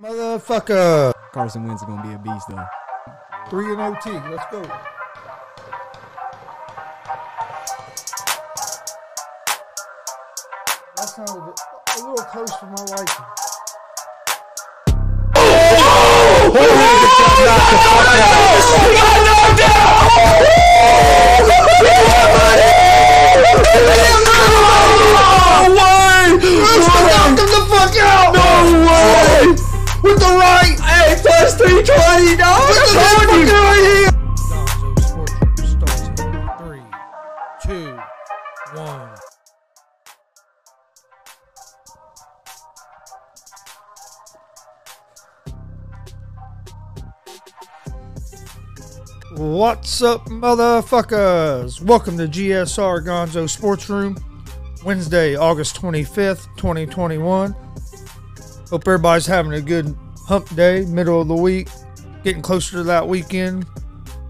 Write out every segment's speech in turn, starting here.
Motherfucker. Carson Wentz is gonna be a beast though. Three and OT. Let's go. That sounded a little close for my liking. Knocked him the fuck out! No way! With the right! Hey, plus three twenty, dog. With the fucking right hand! Gonzo Sports Room starts in three, two, one. What's up, motherfuckers? Welcome to GSR Gonzo Sports Room, Wednesday, August 25th, 2021. Hope everybody's having a good hump day, middle of the week, getting closer to that weekend.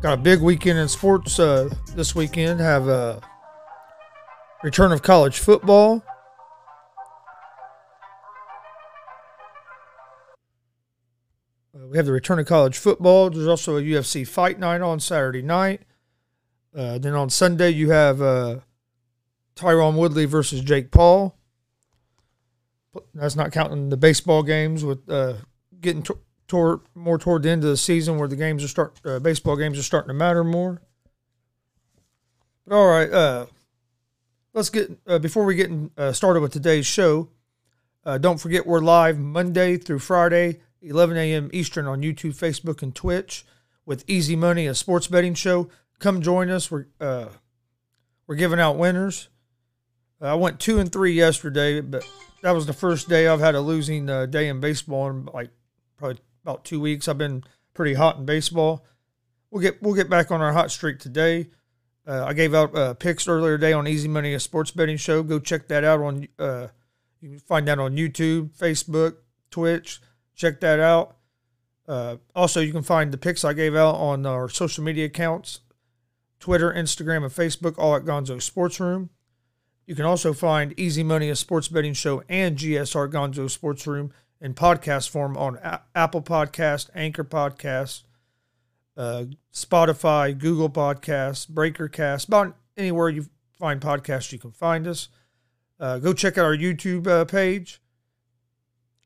Got a big weekend in sports uh, this weekend. Have a return of college football. Uh, we have the return of college football. There's also a UFC fight night on Saturday night. Uh, then on Sunday, you have uh, Tyron Woodley versus Jake Paul. That's not counting the baseball games with uh, getting to- toward more toward the end of the season where the games are start uh, baseball games are starting to matter more. But all right, uh, let's get uh, before we get in, uh, started with today's show. Uh, don't forget we're live Monday through Friday, 11 a.m. Eastern on YouTube, Facebook, and Twitch with Easy Money, a sports betting show. Come join us. We're we're giving out winners. I went two and three yesterday, but that was the first day I've had a losing uh, day in baseball in like probably about two weeks. I've been pretty hot in baseball. We'll get we'll get back on our hot streak today. Uh, I gave out uh, picks earlier today on Easy Money, a sports betting show. Go check that out on. Uh, you can find that on YouTube, Facebook, Twitch. Check that out. Uh, also, you can find the picks I gave out on our social media accounts Twitter, Instagram, and Facebook, all at Gonzo Sports Room. You can also find Easy Money, a sports betting show, and GSR Gonzo Sports Room in podcast form on A- Apple Podcast, Anchor Podcast, uh, Spotify, Google Podcasts, Breakercast, about anywhere you find podcasts, you can find us. Uh, go check out our YouTube uh, page.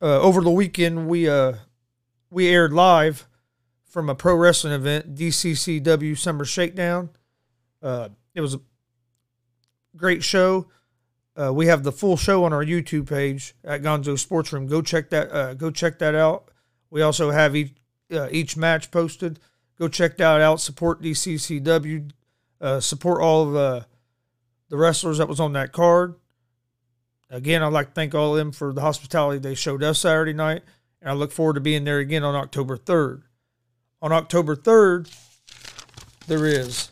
Uh, over the weekend, we uh, we aired live from a pro wrestling event, DCCW Summer Shakedown. Uh, it was a great show. Uh, we have the full show on our YouTube page at Gonzo Sports Room. Go check that. Uh, go check that out. We also have each uh, each match posted. Go check that out. Support DCCW. Uh, support all of uh, the wrestlers that was on that card. Again, I'd like to thank all of them for the hospitality they showed us Saturday night, and I look forward to being there again on October third. On October third, there is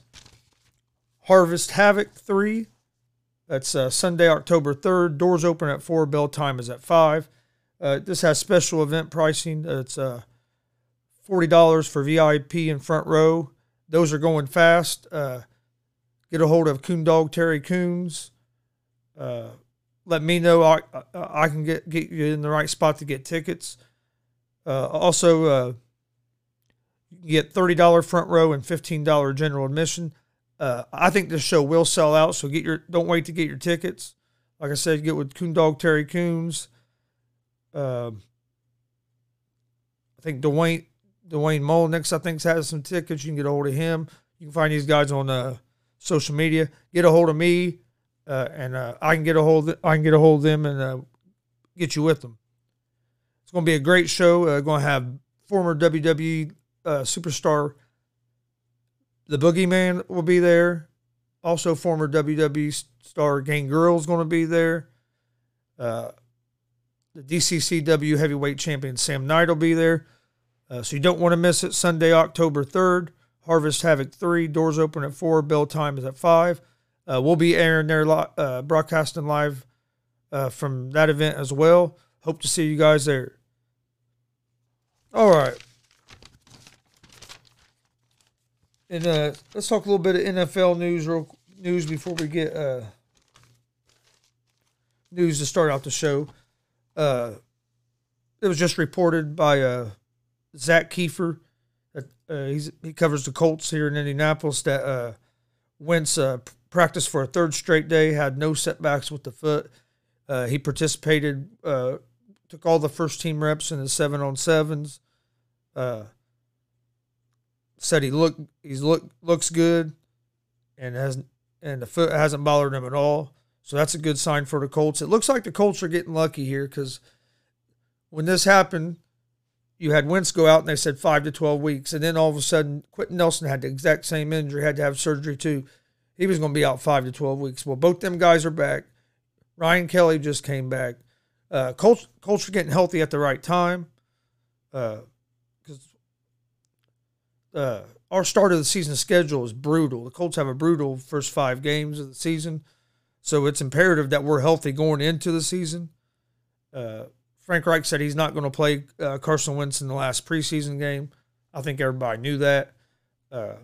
Harvest Havoc three. That's uh, Sunday, October 3rd. Doors open at 4, bell time is at 5. Uh, this has special event pricing. It's uh, $40 for VIP and front row. Those are going fast. Uh, get a hold of Coon Dog Terry Coons. Uh, let me know I, I, can get, get you in the right spot to get tickets. Uh, also, you can get $30 front row and $15 general admission. Uh, I think this show will sell out, so get your don't wait to get your tickets. Like I said, get with Coon Dog Terry Coons. Um, I think Dwayne Dwayne Molnix, I think, has some tickets. You can get a hold of him. You can find these guys on uh, social media. Get a hold of me, uh, and uh, I can get a hold. I can get a hold of them and uh, get you with them. It's going to be a great show. Uh, going to have former WWE uh, superstar the Boogeyman will be there. Also, former WWE star Gangrel is going to be there. Uh, the DCCW heavyweight champion Sam Knight will be there. Uh, so you don't want to miss it. Sunday, October 3rd, Harvest Havoc 3. Doors open at 4. Bell time is at 5. Uh, we'll be airing there, uh, broadcasting live uh, from that event as well. Hope to see you guys there. All right. And uh, let's talk a little bit of NFL news, real news before we get uh, news to start out the show. Uh, it was just reported by uh, Zak Keefer that uh, he covers the Colts here in Indianapolis that uh, Wentz uh, practiced for a third straight day, had no setbacks with the foot. Uh, he participated, uh, took all the first team reps in the seven on sevens. Uh, said he look he's look looks good, and has and the foot hasn't bothered him at all. So that's a good sign for the Colts. It looks like the Colts are getting lucky here because when this happened, you had Wentz go out and they said five to twelve weeks, and then all of a sudden Quenton Nelson had the exact same injury, had to have surgery too. He was going to be out five to twelve weeks. Well, both them guys are back. Ryan Kelly just came back. Uh, Colts Colts are getting healthy at the right time. Because uh, our start of the season schedule is brutal. The Colts have a brutal first five games of the season, so it's imperative that we're healthy going into the season. Uh, Frank Reich said he's not going to play uh, Carson Wentz in the last preseason game. I think everybody knew that. Uh,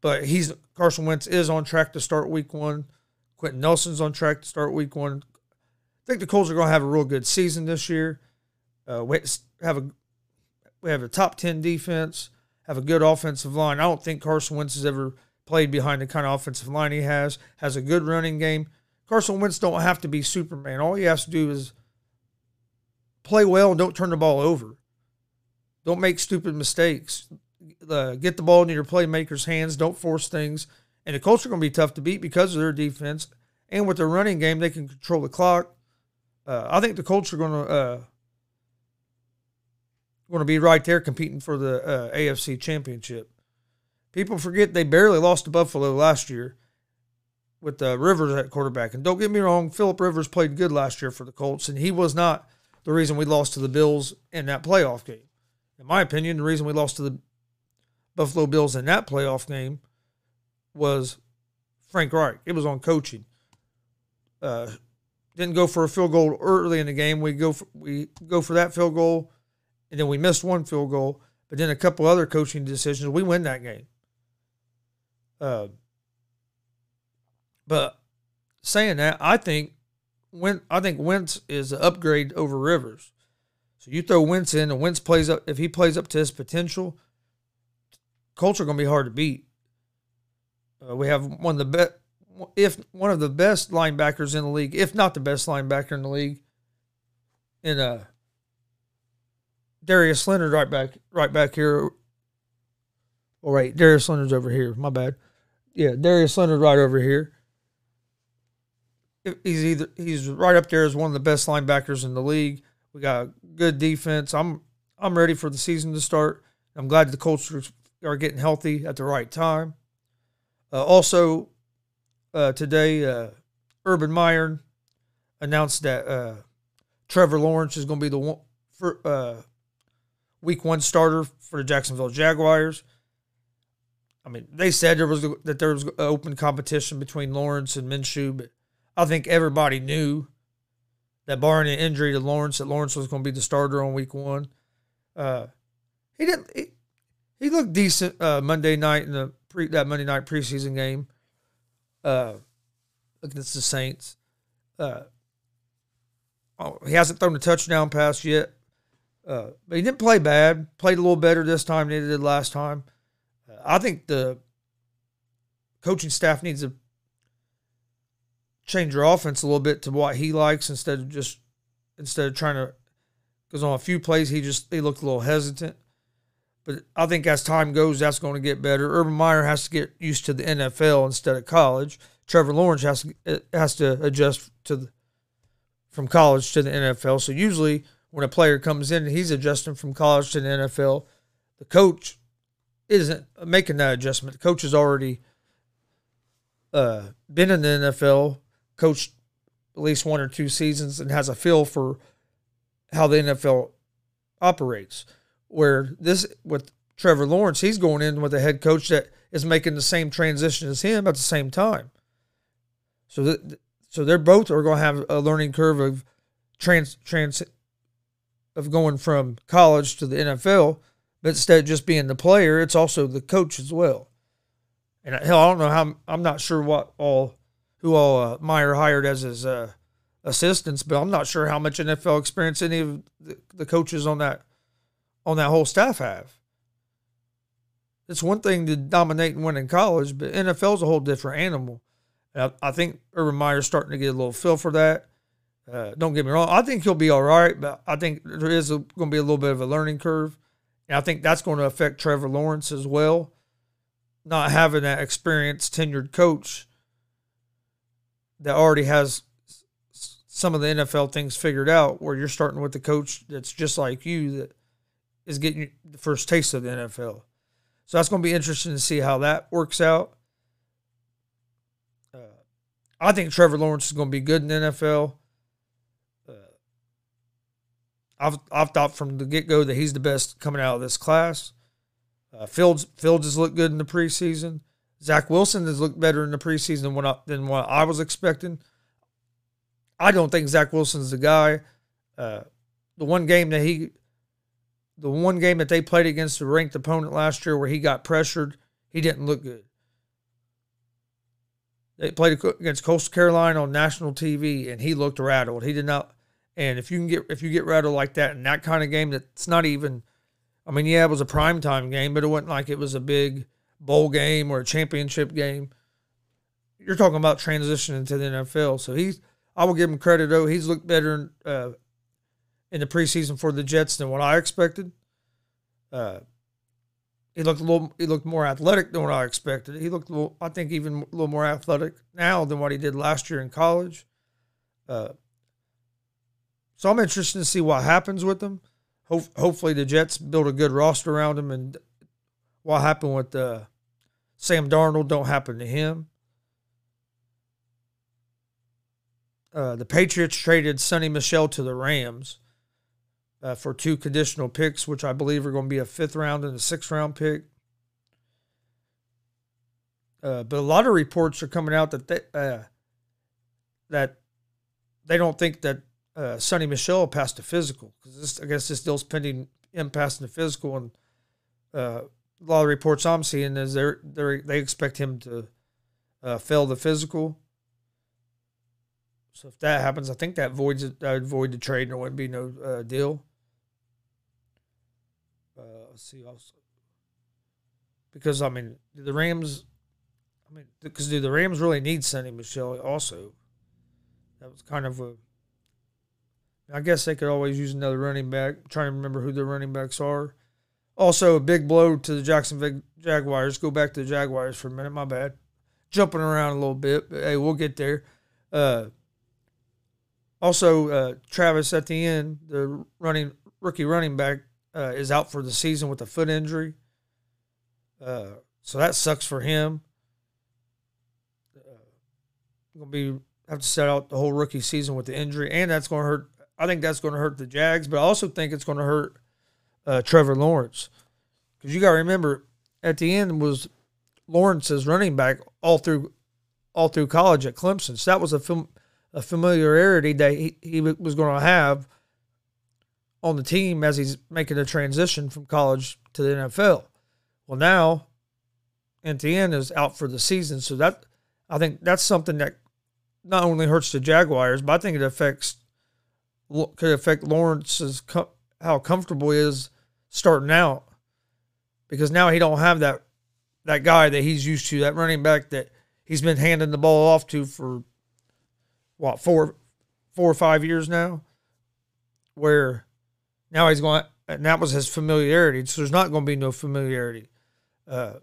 but he's Carson Wentz is on track to start Week One. Quenton Nelson's on track to start Week One. I think the Colts are going to have a real good season this year. Uh, we have a we have a top ten defense, have a good offensive line. I don't think Carson Wentz has ever played behind the kind of offensive line he has. Has a good running game. Carson Wentz don't have to be Superman. All he has to do is play well and don't turn the ball over. Don't make stupid mistakes. Uh, get the ball into your playmakers' hands. Don't force things. And the Colts are going to be tough to beat because of their defense. And with their running game, they can control the clock. Uh, I think the Colts are going to uh, going to be right there competing for the uh, AFC Championship. People forget they barely lost to Buffalo last year with uh, Rivers at quarterback. And don't get me wrong, Philip Rivers played good last year for the Colts, and he was not the reason we lost to the Bills in that playoff game. In my opinion, the reason we lost to the Buffalo Bills in that playoff game was Frank Reich. It was on coaching. Uh, didn't go for a field goal early in the game. We go for, we go for that field goal, and then we missed one field goal. But then a couple other coaching decisions, we win that game. Uh, but saying that, I think when I think Wentz is an upgrade over Rivers. So you throw Wentz in, and Wentz plays up. If he plays up to his potential, Colts are going to be hard to beat. Uh, we have one of the best, if one of the best linebackers in the league, if not the best linebacker in the league, in uh, Darius Leonard right back, right back here. All right, Darius Leonard's over here. My bad. Yeah, Darius Leonard right over here. He's either he's right up there as one of the best linebackers in the league. We got good defense. I'm I'm ready for the season to start. I'm glad the Colts are, are getting healthy at the right time. Uh, also, uh, today, uh, Urban Meyer announced that uh, Trevor Lawrence is going to be the one for uh, Week One starter for the Jacksonville Jaguars. I mean, they said there was that there was open competition between Lawrence and Minshew, but I think everybody knew that barring an injury to Lawrence, that Lawrence was going to be the starter on Week One. Uh, he didn't. He, he looked decent uh, Monday night in the pre that Monday night preseason game uh, against the Saints. Uh, oh, he hasn't thrown a touchdown pass yet, uh, but he didn't play bad. Played a little better this time than he did last time. Uh, I think the coaching staff needs to change their offense a little bit to what he likes instead of just instead of trying to because on a few plays he just he looked a little hesitant. But I think as time goes, that's going to get better. Urban Meyer has to get used to the NFL instead of college. Trevor Lawrence has to, has to adjust to the, from college to the NFL. So usually when a player comes in, he's adjusting from college to the NFL. The coach isn't making that adjustment. The coach has already uh, been in the NFL, coached at least one or two seasons, and has a feel for how the NFL operates where this with Trevor Lawrence, he's going in with a head coach that is making the same transition as him at the same time. So that so they're both are going to have a learning curve of trans trans of going from college to the NFL, but instead of just being the player, it's also the coach as well. And hell, I don't know how I'm not sure what all who all uh, Meyer hired as his uh, assistants, but I'm not sure how much NFL experience any of the, the coaches on that on that whole staff have. It's one thing to dominate and win in college, but NFL is a whole different animal. I, I think Urban Meyer's starting to get a little feel for that. Uh, don't get me wrong. I think he'll be all right, but I think there is going to be a little bit of a learning curve. And I think that's going to affect Trevor Lawrence as well. Not having that experienced, tenured coach that already has some of the NFL things figured out, where you're starting with the coach that's just like you that is getting the first taste of the NFL. So that's going to be interesting to see how that works out. Uh, I think Trevor Lawrence is going to be good in the NFL. I've I've thought from the get go that he's the best coming out of this class. Uh, Fields Fields has looked good in the preseason. Zach Wilson has looked better in the preseason than what I, than what I was expecting. I don't think Zach Wilson's the guy. Uh, the one game that he, the one game that they played against a ranked opponent last year where he got pressured, he didn't look good. They played against Coastal Carolina on national TV, and he looked rattled. He did not. And if you can get if you get rattled like that in that kind of game, that's not even. I mean, yeah, it was a prime time game, but it wasn't like it was a big bowl game or a championship game. You're talking about transitioning to the NFL, so he's I will give him credit though. He's looked better in, uh, in the preseason for the Jets than what I expected. Uh, he looked a little. He looked more athletic than what I expected. He looked, little, I think, even a little more athletic now than what he did last year in college. Uh, so I'm interested to see what happens with him. Ho- hopefully, the Jets build a good roster around him, and what happened with uh, Sam Darnold don't happen to him. Uh, the Patriots traded Sony Michel to the Rams uh, for two conditional picks, which I believe are going to be a fifth round and a sixth round pick. Uh, but a lot of reports are coming out that they, uh, that they don't think that uh, Sony Michel passed the physical because I guess this deal's pending him passing the physical, and uh, a lot of reports I'm seeing is they they they expect him to uh, fail the physical. So if that happens, I think that voids it. That would void the trade, and there wouldn't be no uh, deal. Uh, let's see also because I mean the Rams. I mean, because do the Rams really need Sony Michel? Also, that was kind of a. I guess they could always use another running back. I'm trying to remember who the running backs are. Also, a big blow to the Jacksonville Jaguars. Go back to the Jaguars for a minute. My bad. Jumping around a little bit, but hey, we'll get there. Uh, also, uh, Travis Etienne, the running rookie running back, uh, is out for the season with a foot injury. Uh, so that sucks for him. Uh, gonna be have to set out the whole rookie season with the injury, and that's going to hurt. I think that's going to hurt the Jags, but I also think it's going to hurt uh, Trevor Lawrence because you got to remember Etienne was Lawrence's running back all through all through college at Clemson. So that was a a familiarity that he, he was going to have on the team as he's making the transition from college to the NFL. Well, now Etienne is out for the season, so that I think that's something that not only hurts the Jaguars, but I think it affects could affect Lawrence's how comfortable he is starting out because now he don't have that that guy that he's used to, that running back that he's been handing the ball off to for what four four or five years now, where now he's going and that was his familiarity. So there's not going to be no familiarity. Uh,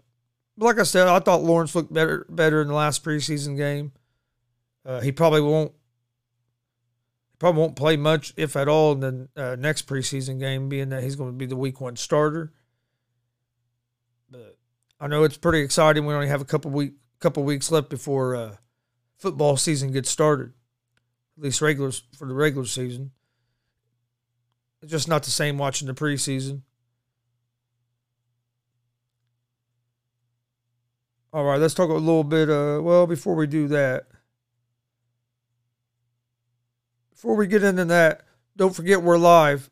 like I said, I thought Lawrence looked better better in the last preseason game. Uh, he probably won't probably won't play much, if at all, in the uh, next preseason game, being that he's going to be the week one starter. But I know it's pretty exciting. We only have a couple week couple weeks left before uh, football season gets started at least regular for the regular season. It's just not the same watching the preseason. All right, let's talk a little bit. Uh, well, before we do that, before we get into that, don't forget we're live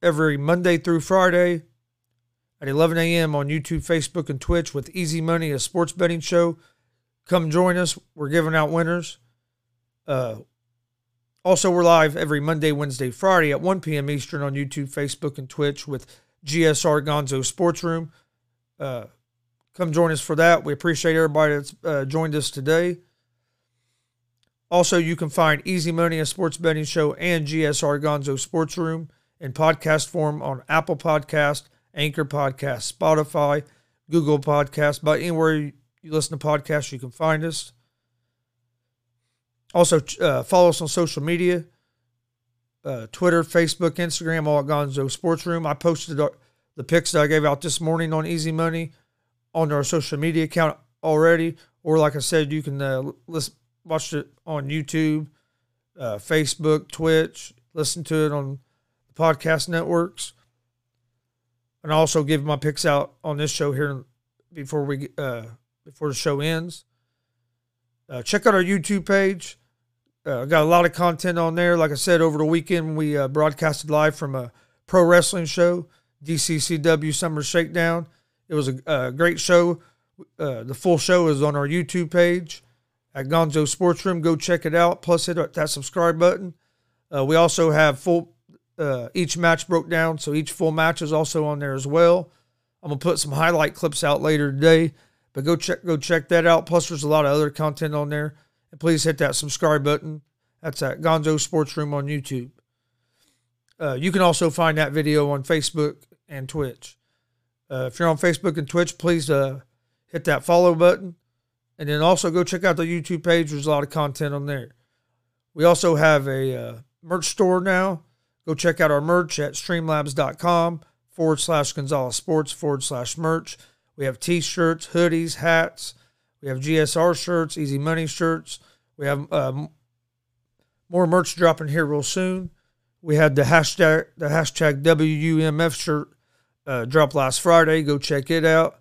every Monday through Friday at 11 a.m. on YouTube, Facebook, and Twitch with Easy Money, a sports betting show. Come join us. We're giving out winners. Uh, Also, we're live every Monday, Wednesday, Friday at 1 p.m. Eastern on YouTube, Facebook, and Twitch with GSR Gonzo Sports Room. Uh, come join us for that. We appreciate everybody that's uh, joined us today. Also, you can find Easy Money, a sports betting show, and GSR Gonzo Sports Room in podcast form on Apple Podcast, Anchor Podcast, Spotify, Google Podcast, but anywhere you listen to podcasts, you can find us. Also, uh, follow us on social media uh, Twitter, Facebook, Instagram, all at Gonzo Sports Room. I posted the picks that I gave out this morning on Easy Money on our social media account already. Or, like I said, you can uh, listen, watch it on YouTube, uh, Facebook, Twitch, listen to it on the podcast networks. And also give my picks out on this show here before we uh, before the show ends. Uh, check out our YouTube page. Uh, got a lot of content on there. Like I said, over the weekend we uh, broadcasted live from a pro wrestling show, DCCW Summer Shakedown. It was a, a great show. Uh, the full show is on our YouTube page at Gonzo Sports Room. Go check it out. Plus, hit that subscribe button. Uh, we also have full uh, each match broke down, so each full match is also on there as well. I'm gonna put some highlight clips out later today, but go check go check that out. Plus, there's a lot of other content on there. And please hit that subscribe button. That's at Gonzo Sports Room on YouTube. Uh, you can also find that video on Facebook and Twitch. Uh, if you're on Facebook and Twitch, please uh, hit that follow button. And then also go check out the YouTube page. There's a lot of content on there. We also have a uh, merch store now. Go check out our merch at streamlabs.com forward slash Gonzalez Sports forward slash merch. We have t shirts, hoodies, hats. We have GSR shirts, Easy Money shirts. We have um, more merch dropping here real soon. We had the hashtag the hashtag WUMF shirt uh, drop last Friday. Go check it out.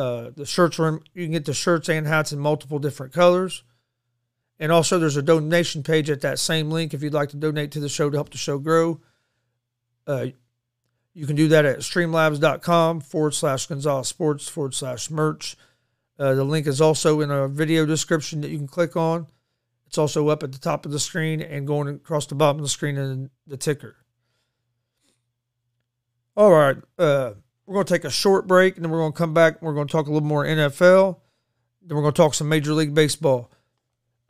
Uh, the shirts are you can get the shirts and hats in multiple different colors. And also, there's a donation page at that same link if you'd like to donate to the show to help the show grow. Uh, you can do that at streamlabs.com forward slash Gonzalez Sports forward slash merch. Uh, the link is also in a video description that you can click on. It's also up at the top of the screen and going across the bottom of the screen in the ticker. All right. Uh, we're going to take a short break and then we're going to come back. we're going to talk a little more NFL. Then we're going to talk some Major League Baseball.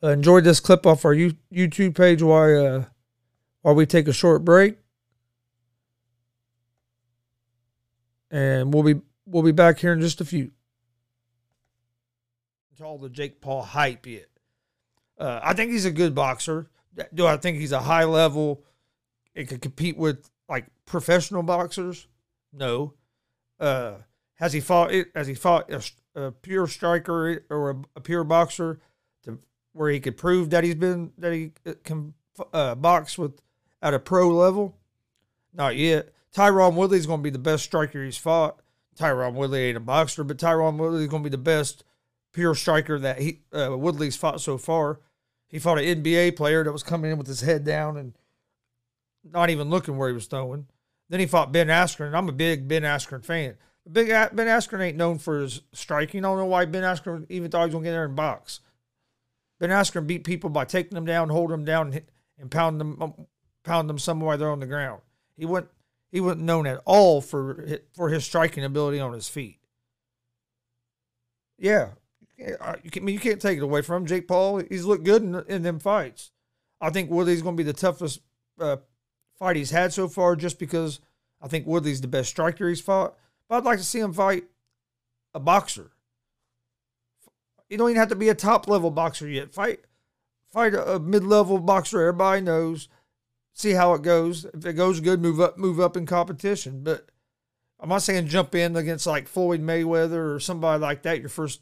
Uh, enjoyed this clip off our YouTube page while, uh, while we take a short break. And we'll be we'll be back here in just a few all the Jake Paul hype yet. Uh, I think he's a good boxer. Do I think he's a high level? It could compete with like professional boxers? No. Uh, has he fought? Has he fought a, a pure striker or a, a, pure boxer to where he could prove that he's been that he uh, can uh, box with at a pro level? Not yet. Tyron Woodley's going to be the best striker he's fought. Tyron Woodley ain't a boxer, but Tyron Woodley's going to be the best pure striker that he uh, Woodley's fought so far. He fought an NBA player that was coming in with his head down and not even looking where he was throwing. Then he fought Ben Askren. I'm a big Ben Askren fan. Big Ben Askren ain't known for his striking. I don't know why Ben Askren even thought he was gonna get there and box. Ben Askren beat people by taking them down, holding them down, and, hit, and pound them, um, pound them somewhere they're on the ground. He went, he wasn't known at all for for his striking ability on his feet. Yeah, you can, I mean, you can't take it away from him. Jake Paul, he's looked good in, in them fights. I think Willie's going to be the toughest uh, fight he's had so far, just because I think Woodley's the best striker he's fought. But I'd like to see him fight a boxer. You don't even have to be a top level boxer yet. Fight, fight a, mid level boxer. Everybody knows. See how it goes. If it goes good, move up, move up in competition. But I'm not saying jump in against like Floyd Mayweather or somebody like that. Your first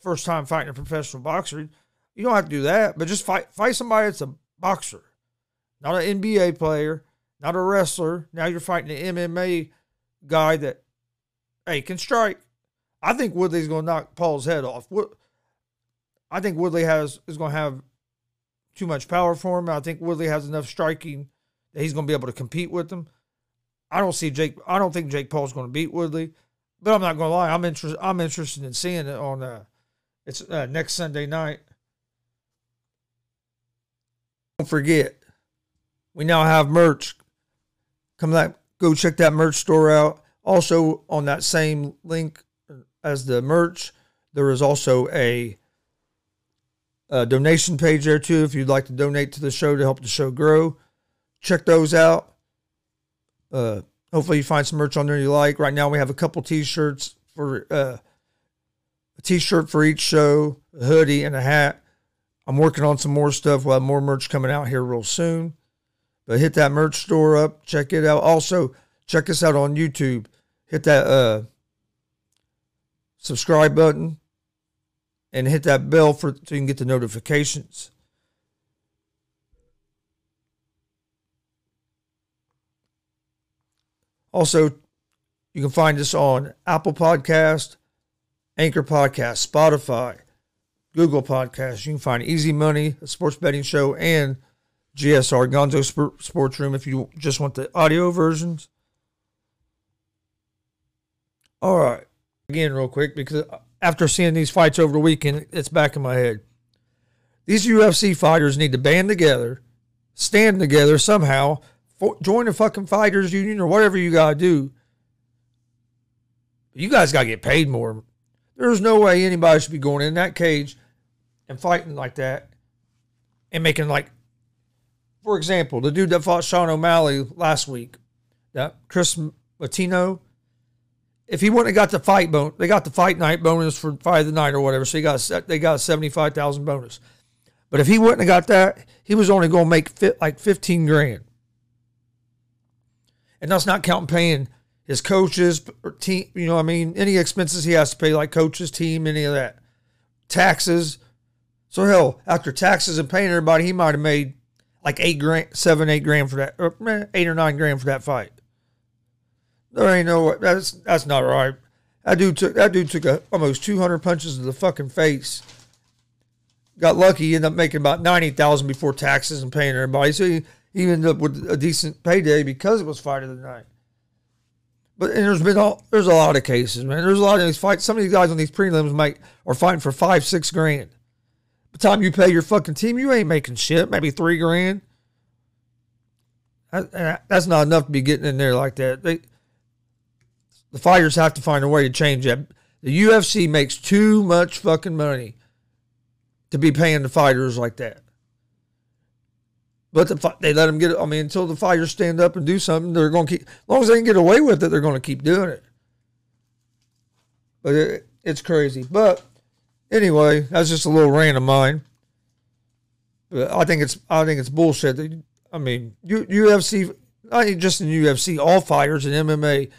first time fighting a professional boxer. You don't have to do that, but just fight fight somebody that's a boxer, not an NBA player, not a wrestler. Now you're fighting an MMA guy that, hey, can strike. I think Woodley's going to knock Paul's head off. I think Woodley has is going to have too much power for him. I think Woodley has enough striking that he's going to be able to compete with him. I don't see Jake. I don't think Jake Paul's going to beat Woodley, but I'm not going to lie. I'm interested. I'm interested in seeing it on uh, it's uh, next Sunday night. Don't forget, we now have merch. Come that go check that merch store out. Also on that same link as the merch, there is also a, a donation page there too. If you'd like to donate to the show to help the show grow, check those out. Uh, hopefully you find some merch on there you like. Right now we have a couple t-shirts for uh, a t-shirt for each show, a hoodie, and a hat. I'm working on some more stuff. We'll have more merch coming out here real soon. But hit that merch store up, check it out. Also, check us out on YouTube. Hit that uh, subscribe button and hit that bell for so you can get the notifications. Also, you can find us on Apple Podcast, Anchor Podcast, Spotify, Google Podcast. You can find Easy Money, a sports betting show, and GSR Gonzo Sp- Sports Room if you just want the audio versions. All right, again, real quick because uh, after seeing these fights over the weekend, it's back in my head. These UFC fighters need to band together, stand together somehow, for, join the fucking fighters union or whatever you gotta do. You guys gotta get paid more. There's no way anybody should be going in that cage and fighting like that and making like, for example, the dude that fought Sean O'Malley last week, that Chris Moutinho. If he wouldn't have got the fight bon, they got the fight night bonus for fight of the night or whatever. So he got they got seventy five thousand bonus. But if he wouldn't have got that, he was only going to make fit like fifteen grand. And that's not counting paying his coaches or team. You know, what I mean, any expenses he has to pay, like coaches, team, any of that, taxes. So hell, after taxes and paying everybody, he might have made like eight grand, seven, eight grand for that, or eh, eight or nine grand for that fight. There ain't no that's that's not right. That dude took that dude took a, almost two hundred punches to the fucking face. Got lucky, ended up making about ninety thousand before taxes and paying everybody. So he, he ended up with a decent payday because it was fight of the night. But and there's been all there's a lot of cases, man. There's a lot of these fights. Some of these guys on these prelims make are fighting for five, six grand. The time you pay your fucking team, you ain't making shit. Maybe three grand. That's not enough to be getting in there like that. They, the fighters have to find a way to change that. The UFC makes too much fucking money to be paying the fighters like that. But the, they let them get. I mean, until the fighters stand up and do something, they're going to keep. As long as they can get away with it, they're going to keep doing it. But it, it's crazy. But anyway, that's just a little rant of mine. But I think it's I think it's bullshit. I mean, UFC, not just in UFC, all fighters in MMA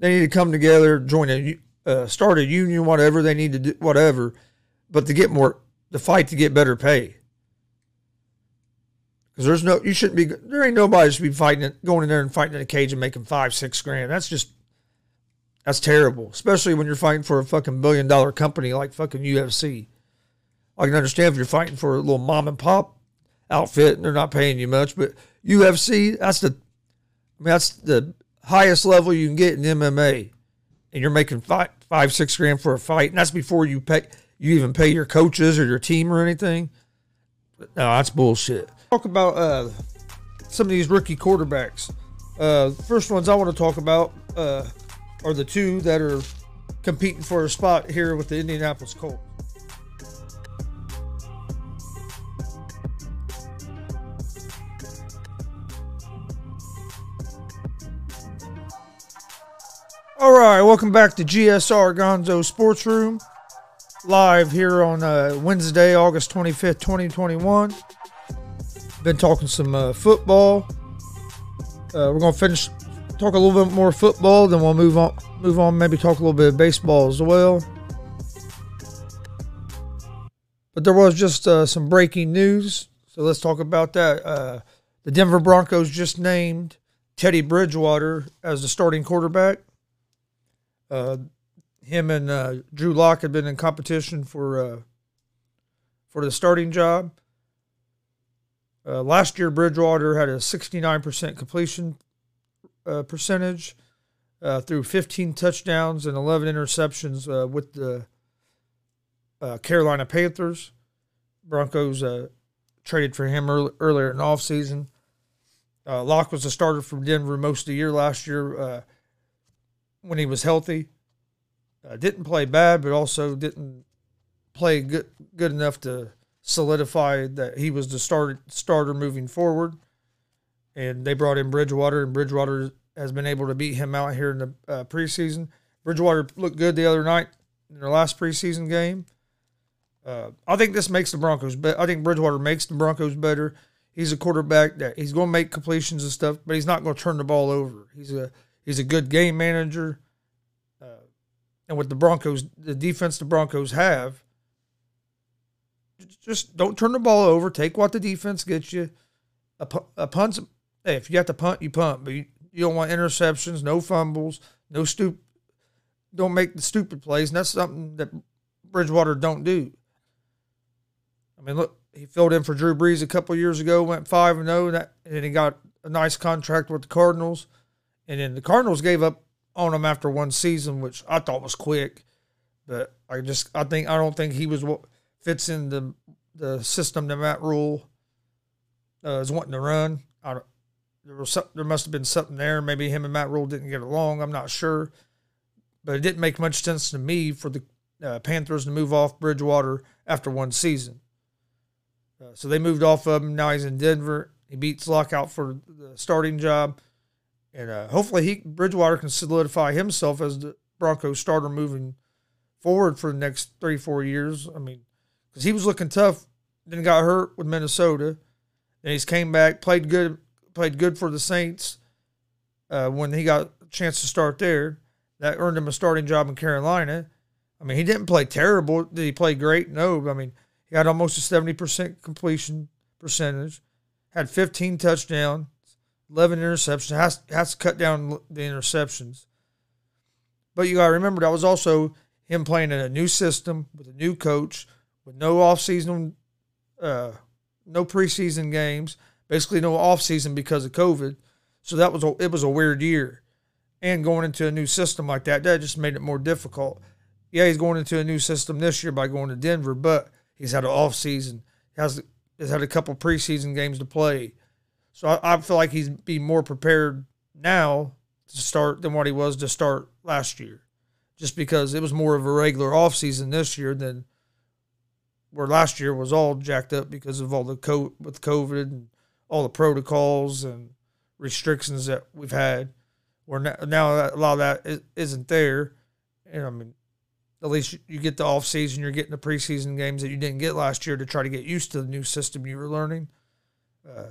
they need to come together, join a, uh, start a union, whatever they need to do, whatever. But to get more, to fight to get better pay. Because there's no, you shouldn't be, there ain't nobody should be fighting, going in there and fighting in a cage and making five, six grand. That's just, that's terrible. Especially when you're fighting for a fucking billion dollar company like fucking UFC. I can understand if you're fighting for a little mom and pop outfit and they're not paying you much, but UFC, that's the, I mean, that's the highest level you can get in MMA, and you're making five, five, six grand for a fight, and that's before you pay you even pay your coaches or your team or anything. No, that's bullshit. Talk about uh, some of these rookie quarterbacks. Uh, first ones I want to talk about uh, are the two that are competing for a spot here with the Indianapolis Colts. All right, welcome back to GSR Gonzo Sports Room, live here on uh, Wednesday, August 25th, 2021. Been talking some uh, football. Uh, we're gonna finish talk a little bit more football, then we'll move on. Move on, maybe talk a little bit of baseball as well. But there was just uh, some breaking news, so let's talk about that. Uh, the Denver Broncos just named Teddy Bridgewater as the starting quarterback. Uh, him and uh, Drew Lock had been in competition for uh, for the starting job. Uh, last year, Bridgewater had a 69% completion uh, percentage uh, through 15 touchdowns and 11 interceptions with the Carolina Panthers. Broncos traded for him early, earlier in offseason. Uh, Lock was a starter from Denver most of the year last year uh, when he was healthy. Uh, didn't play bad, but also didn't play good good enough to solidify that he was the start, starter moving forward. And they brought in Bridgewater, and Bridgewater has been able to beat him out here in the uh, preseason. Bridgewater looked good the other night in their last preseason game. Uh, I think this makes the Broncos better. I think Bridgewater makes the Broncos better. He's a quarterback that he's going to make completions and stuff, but he's not going to turn the ball over. He's a he's a good game manager. Uh, and with the Broncos, the defense the Broncos have, just don't turn the ball over. Take what the defense gets you. Punt. Hey, if you got to punt, you punt, but you, you don't want interceptions, no fumbles, no stupid. Don't make the stupid plays, and that's something that Bridgewater don't do. I mean, look, he filled in for Drew Brees a couple years ago, went five and zero, and then he got a nice contract with the Cardinals, and then the Cardinals gave up on him after one season, which I thought was quick. But I just, I think, I don't think he was what fits in the the system that Matt Rhule uh, is wanting to run. I there was some, there must have been something there. Maybe him and Matt Rhule didn't get along. I'm not sure, but it didn't make much sense to me for the uh, Panthers to move off Bridgewater after one season. Uh, so they moved off of him. Now he's in Denver. He beats Lock out for the starting job, and uh, hopefully he Bridgewater can solidify himself as the Broncos starter moving forward for the next three four years. I mean, because he was looking tough, then got hurt with Minnesota, and he's came back, played good, played good for the Saints uh, when he got a chance to start there. That earned him a starting job in Carolina. I mean, he didn't play terrible. Did he play great? No. I mean, he had almost a 70% completion percentage, had 15 touchdowns, 11 interceptions, has, has to cut down the interceptions. But you got to remember, that was also him playing in a new system with a new coach, with no offseason, uh, no preseason games, basically no offseason because of COVID. So that was a, it was a weird year. And going into a new system like that, that just made it more difficult. Yeah, he's going into a new system this year by going to Denver, but – He's had an off season. Has has had a couple preseason games to play. So I, I feel like he's be more prepared now to start than what he was to start last year. Just because it was more of a regular off season this year than where last year was all jacked up because of all the co- with COVID and all the protocols and restrictions that we've had. Where now, a lot of that isn't there, and I mean at least you get the off season, you're getting the preseason games that you didn't get last year to try to get used to the new system you were learning. Uh,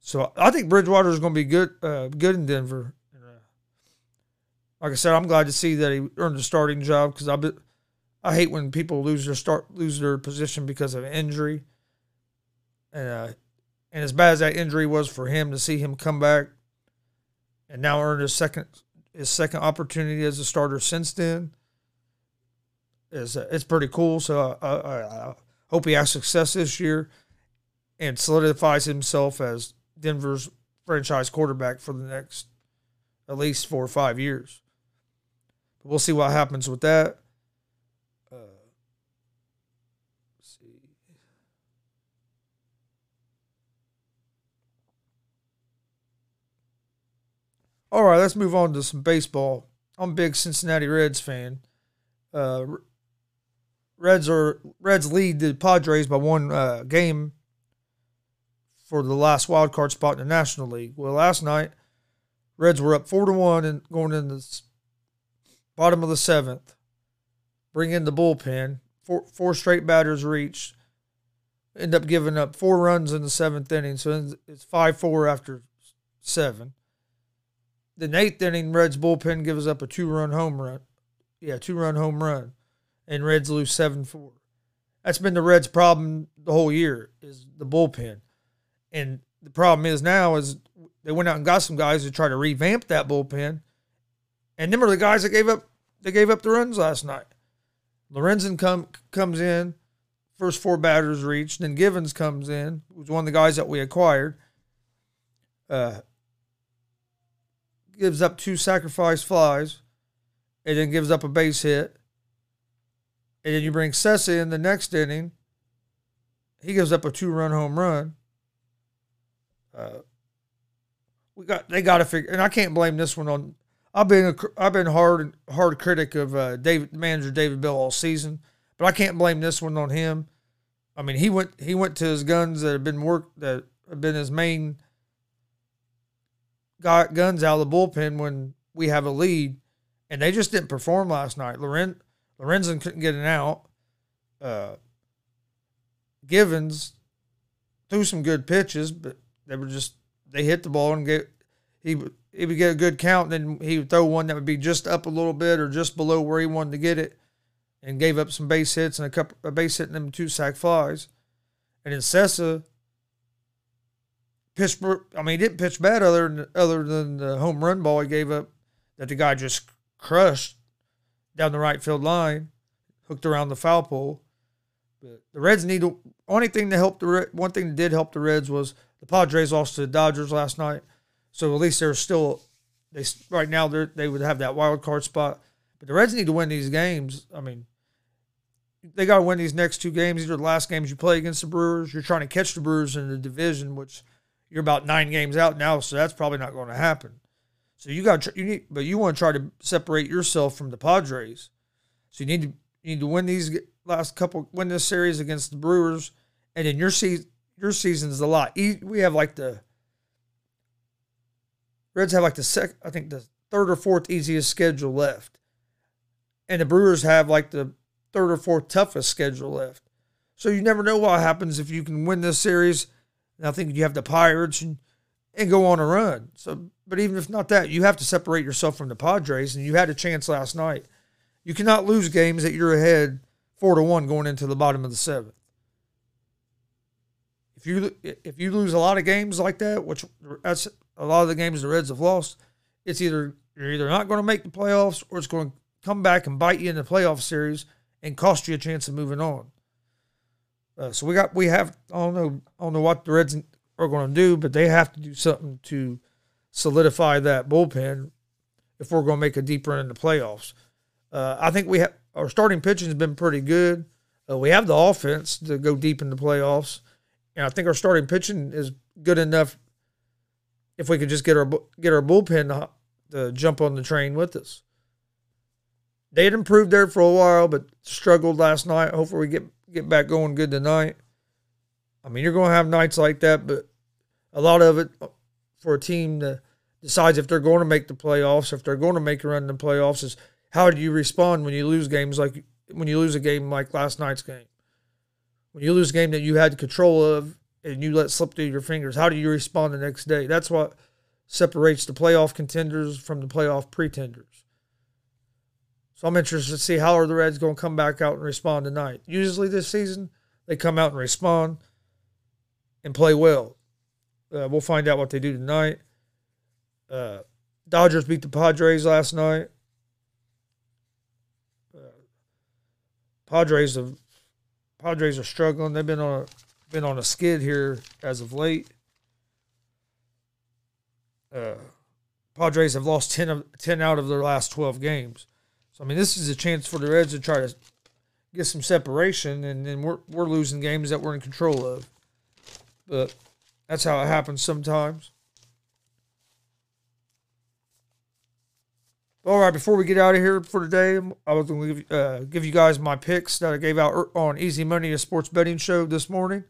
so I think Bridgewater is going to be good, uh, good in Denver. Uh, like I said, I'm glad to see that he earned a starting job because I, I hate when people lose their start, lose their position because of injury. And uh, and as bad as that injury was for him, to see him come back and now earn his second his second opportunity as a starter since then is uh, it's pretty cool. So I, I, I hope he has success this year and solidifies himself as Denver's franchise quarterback for the next at least four or five years. But we'll see what happens with that. Uh, see. All right, let's move on to some baseball. I'm a big Cincinnati Reds fan. Uh, Reds are Reds lead the Padres by one uh, game for the last wild card spot in the National League. Well, last night Reds were up four to one and going in the bottom of the seventh. Bring in the bullpen. Four four straight batters reached. End up giving up four runs in the seventh inning, so it's five four after seven. The eighth inning, Reds bullpen gives up a two run home run. Yeah, two run home run and Reds lose 7 4. That's been the Reds' problem the whole year is the bullpen. And the problem is now is they went out and got some guys to try to revamp that bullpen. And them are the guys that gave up they gave up the runs last night. Lorenzen come comes in, first four batters reached, then Givens comes in, who's one of the guys that we acquired. Uh, gives up two sacrifice flies, and then gives up a base hit. And then you bring Cessa in the next inning. he gives up a two run home run. Uh, we got they got to figure, and I can't blame this one on. I've been a, I've been hard hard critic of uh, David manager David Bell all season, but I can't blame this one on him. I mean, he went he went to his guns that have been work that have been his main got guns out of the bullpen when we have a lead, and they just didn't perform last night. Loren Lorenzen couldn't get an out. Uh, Givens threw some good pitches, but they were just they hit the ball and get he he would get a good count, then he would throw one that would be just up a little bit or just below where he wanted to get it, and gave up some base hits and a couple a base hit and them two sac flies, and then Cessa pitched. I mean, he didn't pitch bad other than other than the home run ball he gave up that the guy just crushed down the right field line, hooked around the foul pole. But the Reds need to, only thing that helped the one thing that did help the Reds was the Padres lost to the Dodgers last night, so at least they're still they right now they they would have that wild card spot. But the Reds need to win these games. I mean, they got to win these next two games. These are the last games you play against the Brewers. You're trying to catch the Brewers in the division, which you're about nine games out now, so that's probably not going to happen. So you got you need, but you want to try to separate yourself from the Padres. So you need to you need to win these last couple, win this series against the Brewers, and then your season your season's a lot. We have like the Reds have like the sec, I think the third or fourth easiest schedule left, and the Brewers have like the third or fourth toughest schedule left. So you never know what happens if you can win this series. And I think you have the Pirates and and go on a run. So, but even if not that, you have to separate yourself from the Padres, and you had a chance last night. You cannot lose games that you're ahead four to one going into the bottom of the seventh. If you if you lose a lot of games like that, which that's a lot of the games the Reds have lost, it's either you're either not going to make the playoffs or it's going to come back and bite you in the playoff series and cost you a chance of moving on. Uh, so we got we have I don't know I don't know what the Reds are going to do, but they have to do something to solidify that bullpen if we're going to make a deep run in the playoffs. Uh, I think we have our starting pitching has been pretty good. Uh, we have the offense to go deep in the playoffs, and I think our starting pitching is good enough. If we could just get our get our bullpen to, to jump on the train with us, they had improved there for a while, but struggled last night. Hopefully, we get get back going good tonight. I mean, you're going to have nights like that, but a lot of it for a team that decides if they're going to make the playoffs, if they're going to make a run in the playoffs, is how do you respond when you lose games like when you lose a game like last night's game? When you lose a game that you had control of and you let slip through your fingers, how do you respond the next day? That's what separates the playoff contenders from the playoff pretenders. So I'm interested to see how are the Reds going to come back out and respond tonight. Usually this season, they come out and respond and play well. Uh, we'll find out what they do tonight. Uh, Dodgers beat the Padres last night. Uh, Padres have Padres are struggling. They've been on a, been on a skid here as of late. Uh, Padres have lost 10, of, 10 out of their last 12 games. So, I mean, this is a chance for the Reds to try to get some separation, and then we're, we're losing games that we're in control of. But that's how it happens sometimes. All right, before we get out of here for today, I was going to give, uh, give you guys my picks that I gave out er- on Easy Money, a sports betting show this morning.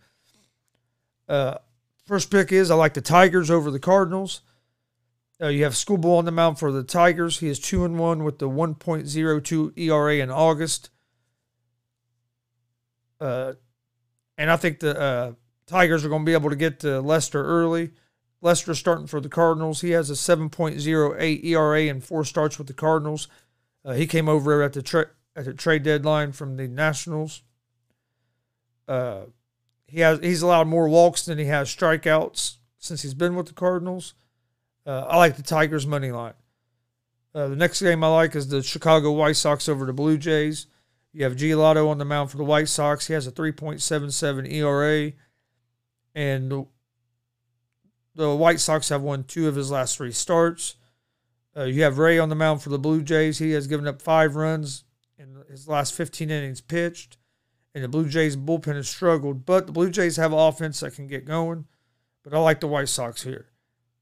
Uh, first pick is I like the Tigers over the Cardinals. Uh, you have Skubal on the mound for the Tigers. He is two and one with the 1.02 ERA in August. Uh, and I think the uh, Tigers are going to be able to get to Lester early. Lester starting for the Cardinals. He has a 7.08 ERA and four starts with the Cardinals. Uh, he came over at the tra- at the trade deadline from the Nationals. Uh, he has he's allowed more walks than he has strikeouts since he's been with the Cardinals. Uh, I like the Tigers money line. Uh, the next game I like is the Chicago White Sox over the Blue Jays. You have Giolito on the mound for the White Sox. He has a 3.77 ERA, and the, the White Sox have won two of his last three starts. Uh, you have Ray on the mound for the Blue Jays. He has given up five runs in his last 15 innings pitched, and the Blue Jays bullpen has struggled. But the Blue Jays have offense that can get going. But I like the White Sox here.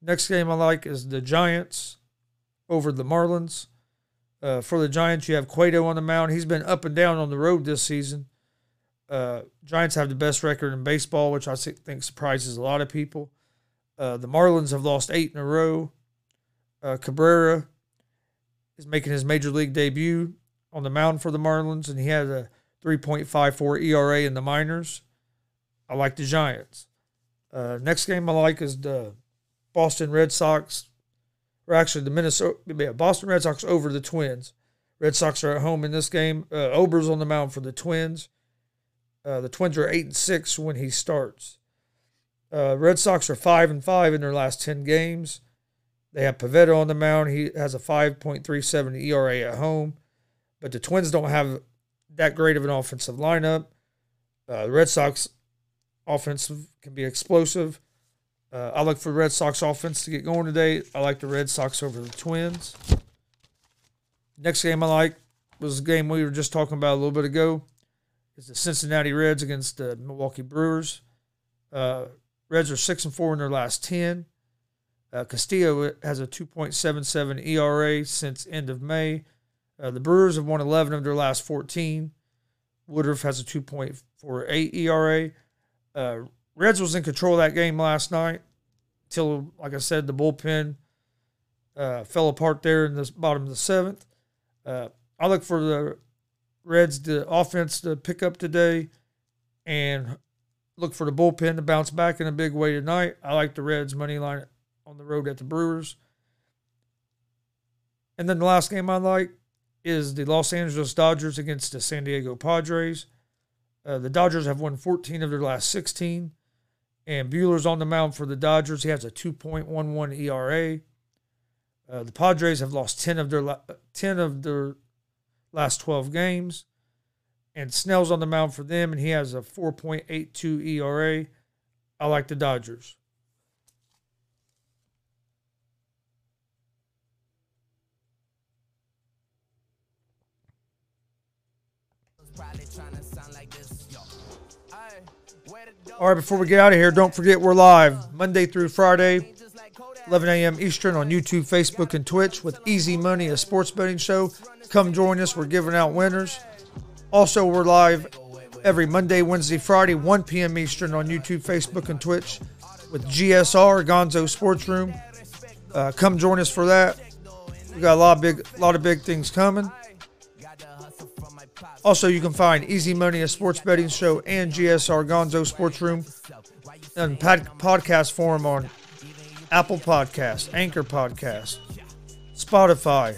Next game I like is the Giants over the Marlins. Uh, for the Giants, you have Cueto on the mound. He's been up and down on the road this season. Uh, Giants have the best record in baseball, which I think surprises a lot of people. Uh, the Marlins have lost eight in a row. Uh, Cabrera is making his major league debut on the mound for the Marlins, and he has a 3.54 ERA in the minors. I like the Giants. Uh, next game I like is the Boston Red Sox or actually the Minnesota yeah, Boston Red Sox over the Twins. Red Sox are at home in this game. Uh, Ober's on the mound for the Twins. Uh, the Twins are eight and six when he starts. Uh, Red Sox are five and five in their last ten games. They have Pivetta on the mound. He has a 5.37 ERA at home, but the Twins don't have that great of an offensive lineup. Uh, the Red Sox offensive can be explosive. Uh, I look for the Red Sox offense to get going today. I like the Red Sox over the Twins. Next game I like was the game we were just talking about a little bit ago. Is the Cincinnati Reds against the Milwaukee Brewers. Uh, Reds are six and four in their last ten. Uh, Castillo has a 2.77 ERA since end of May. Uh, the Brewers have won 11 of their last 14. Woodruff has a 2.48 ERA. Reds was in control of that game last night till, like I said, the bullpen uh, fell apart there in the bottom of the seventh. Uh, I look for the Reds, the offense to pick up today and look for the bullpen to bounce back in a big way tonight. I like the Reds money line on the road at the Brewers. And then the last game I like is the Los Angeles Dodgers against the San Diego Padres. Uh, the Dodgers have won 14 of their last 16. And Buehler's on the mound for the Dodgers. He has a 2.11 ERA. Uh, the Padres have lost 10 of their 10 of their last 12 games. And Snell's on the mound for them, and he has a 4.82 ERA. I like the Dodgers. All right, before we get out of here, don't forget we're live Monday through Friday, 11 a.m. Eastern on YouTube, Facebook, and Twitch with Easy Money, a sports betting show. Come join us. We're giving out winners. Also, we're live every Monday, Wednesday, Friday, 1 p.m. Eastern on YouTube, Facebook, and Twitch with GSR, Gonzo Sports Room. Uh, come join us for that. We got a lot of big, lot of big things coming. Also, you can find Easy Money, a sports betting show, and GSR Gonzo Sports Room and podcast form on Apple Podcast, Anchor Podcast, Spotify,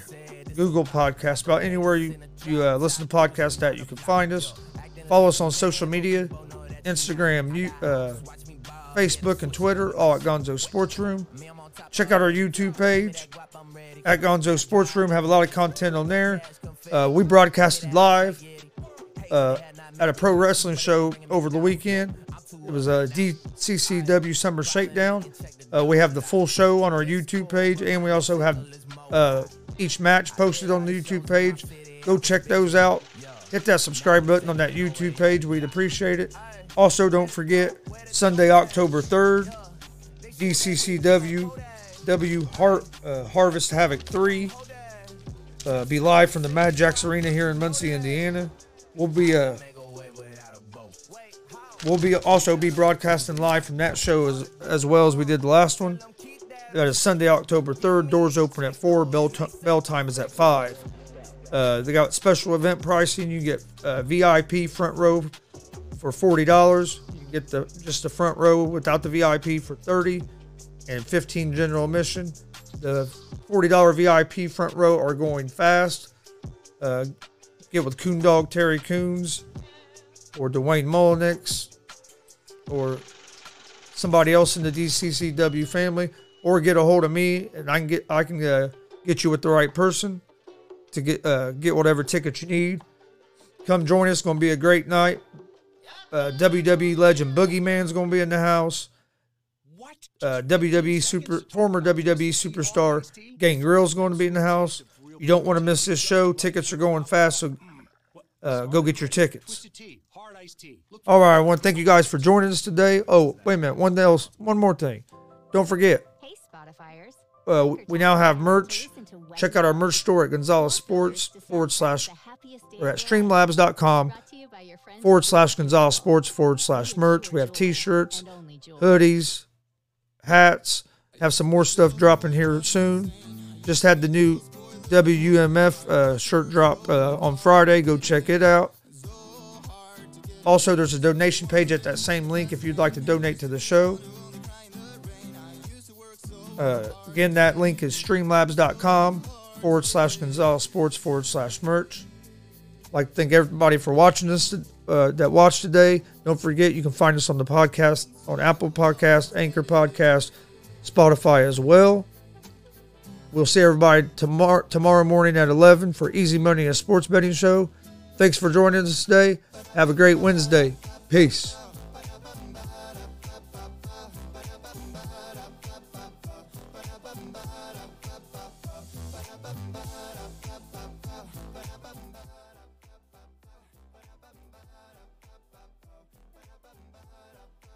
Google Podcast, about anywhere you, you uh, listen to podcasts that you can find us. Follow us on social media, Instagram, uh, Facebook, and Twitter, all at Gonzo Sports Room. Check out our YouTube page at Gonzo Sports Room. Have a lot of content on there. Uh, we broadcasted live uh, at a pro wrestling show over the weekend. It was a DCCW Summer Shakedown. Uh, we have the full show on our YouTube page, and we also have uh, each match posted on the YouTube page. Go check those out. Hit that subscribe button on that YouTube page. We'd appreciate it. Also, don't forget Sunday, October 3rd, DCCW W Har- uh, Harvest Havoc 3. Uh, be live from the Mad Jacks Arena here in Muncie, Indiana. We'll be uh, we'll be also be broadcasting live from that show as as well as we did the last one. That is Sunday, October third. Doors open at four. Bell t- bell time is at five. Uh, they got special event pricing. You get uh, VIP front row for forty dollars. You get the just the front row without the VIP for thirty, and fifteen general admission. The forty dollar VIP front row are going fast. Uh, get with Coon Dog Terry Coons or Dwayne Mullenix or somebody else in the DCCW family, or get a hold of me and I can get I can uh, get you with the right person to get uh, get whatever ticket you need. Come join us. It's going to be a great night. Uh, WWE legend Boogeyman's going to be in the house. Uh, WWE super former WWE superstar Grill's going to be in the house. You don't want to miss this show. Tickets are going fast, so uh, go get your tickets. All right, I want to thank you guys for joining us today. Oh, wait a minute, one else, one more thing. Don't forget, uh, we now have merch. Check out our merch store at Gonzo Sports forward slash or at streamlabs.com forward slash Gonzo Sports forward slash merch. We have t-shirts, hoodies, hats. Have some more stuff dropping here soon. Just had the new WUMF uh, shirt drop uh, on Friday. Go check it out. Also, there's a donation page at that same link if you'd like to donate to the show. Uh, again, that link is streamlabs.com forward slash Gonzo Sports forward slash merch. like to thank everybody for watching us uh, that watched today. Don't forget you can find us on the podcast on Apple Podcast, Anchor Podcast, Spotify as well. We'll see everybody tomorrow tomorrow morning at 11 for Easy Money, a sports betting show. Thanks for joining us today. Have a great Wednesday. Peace.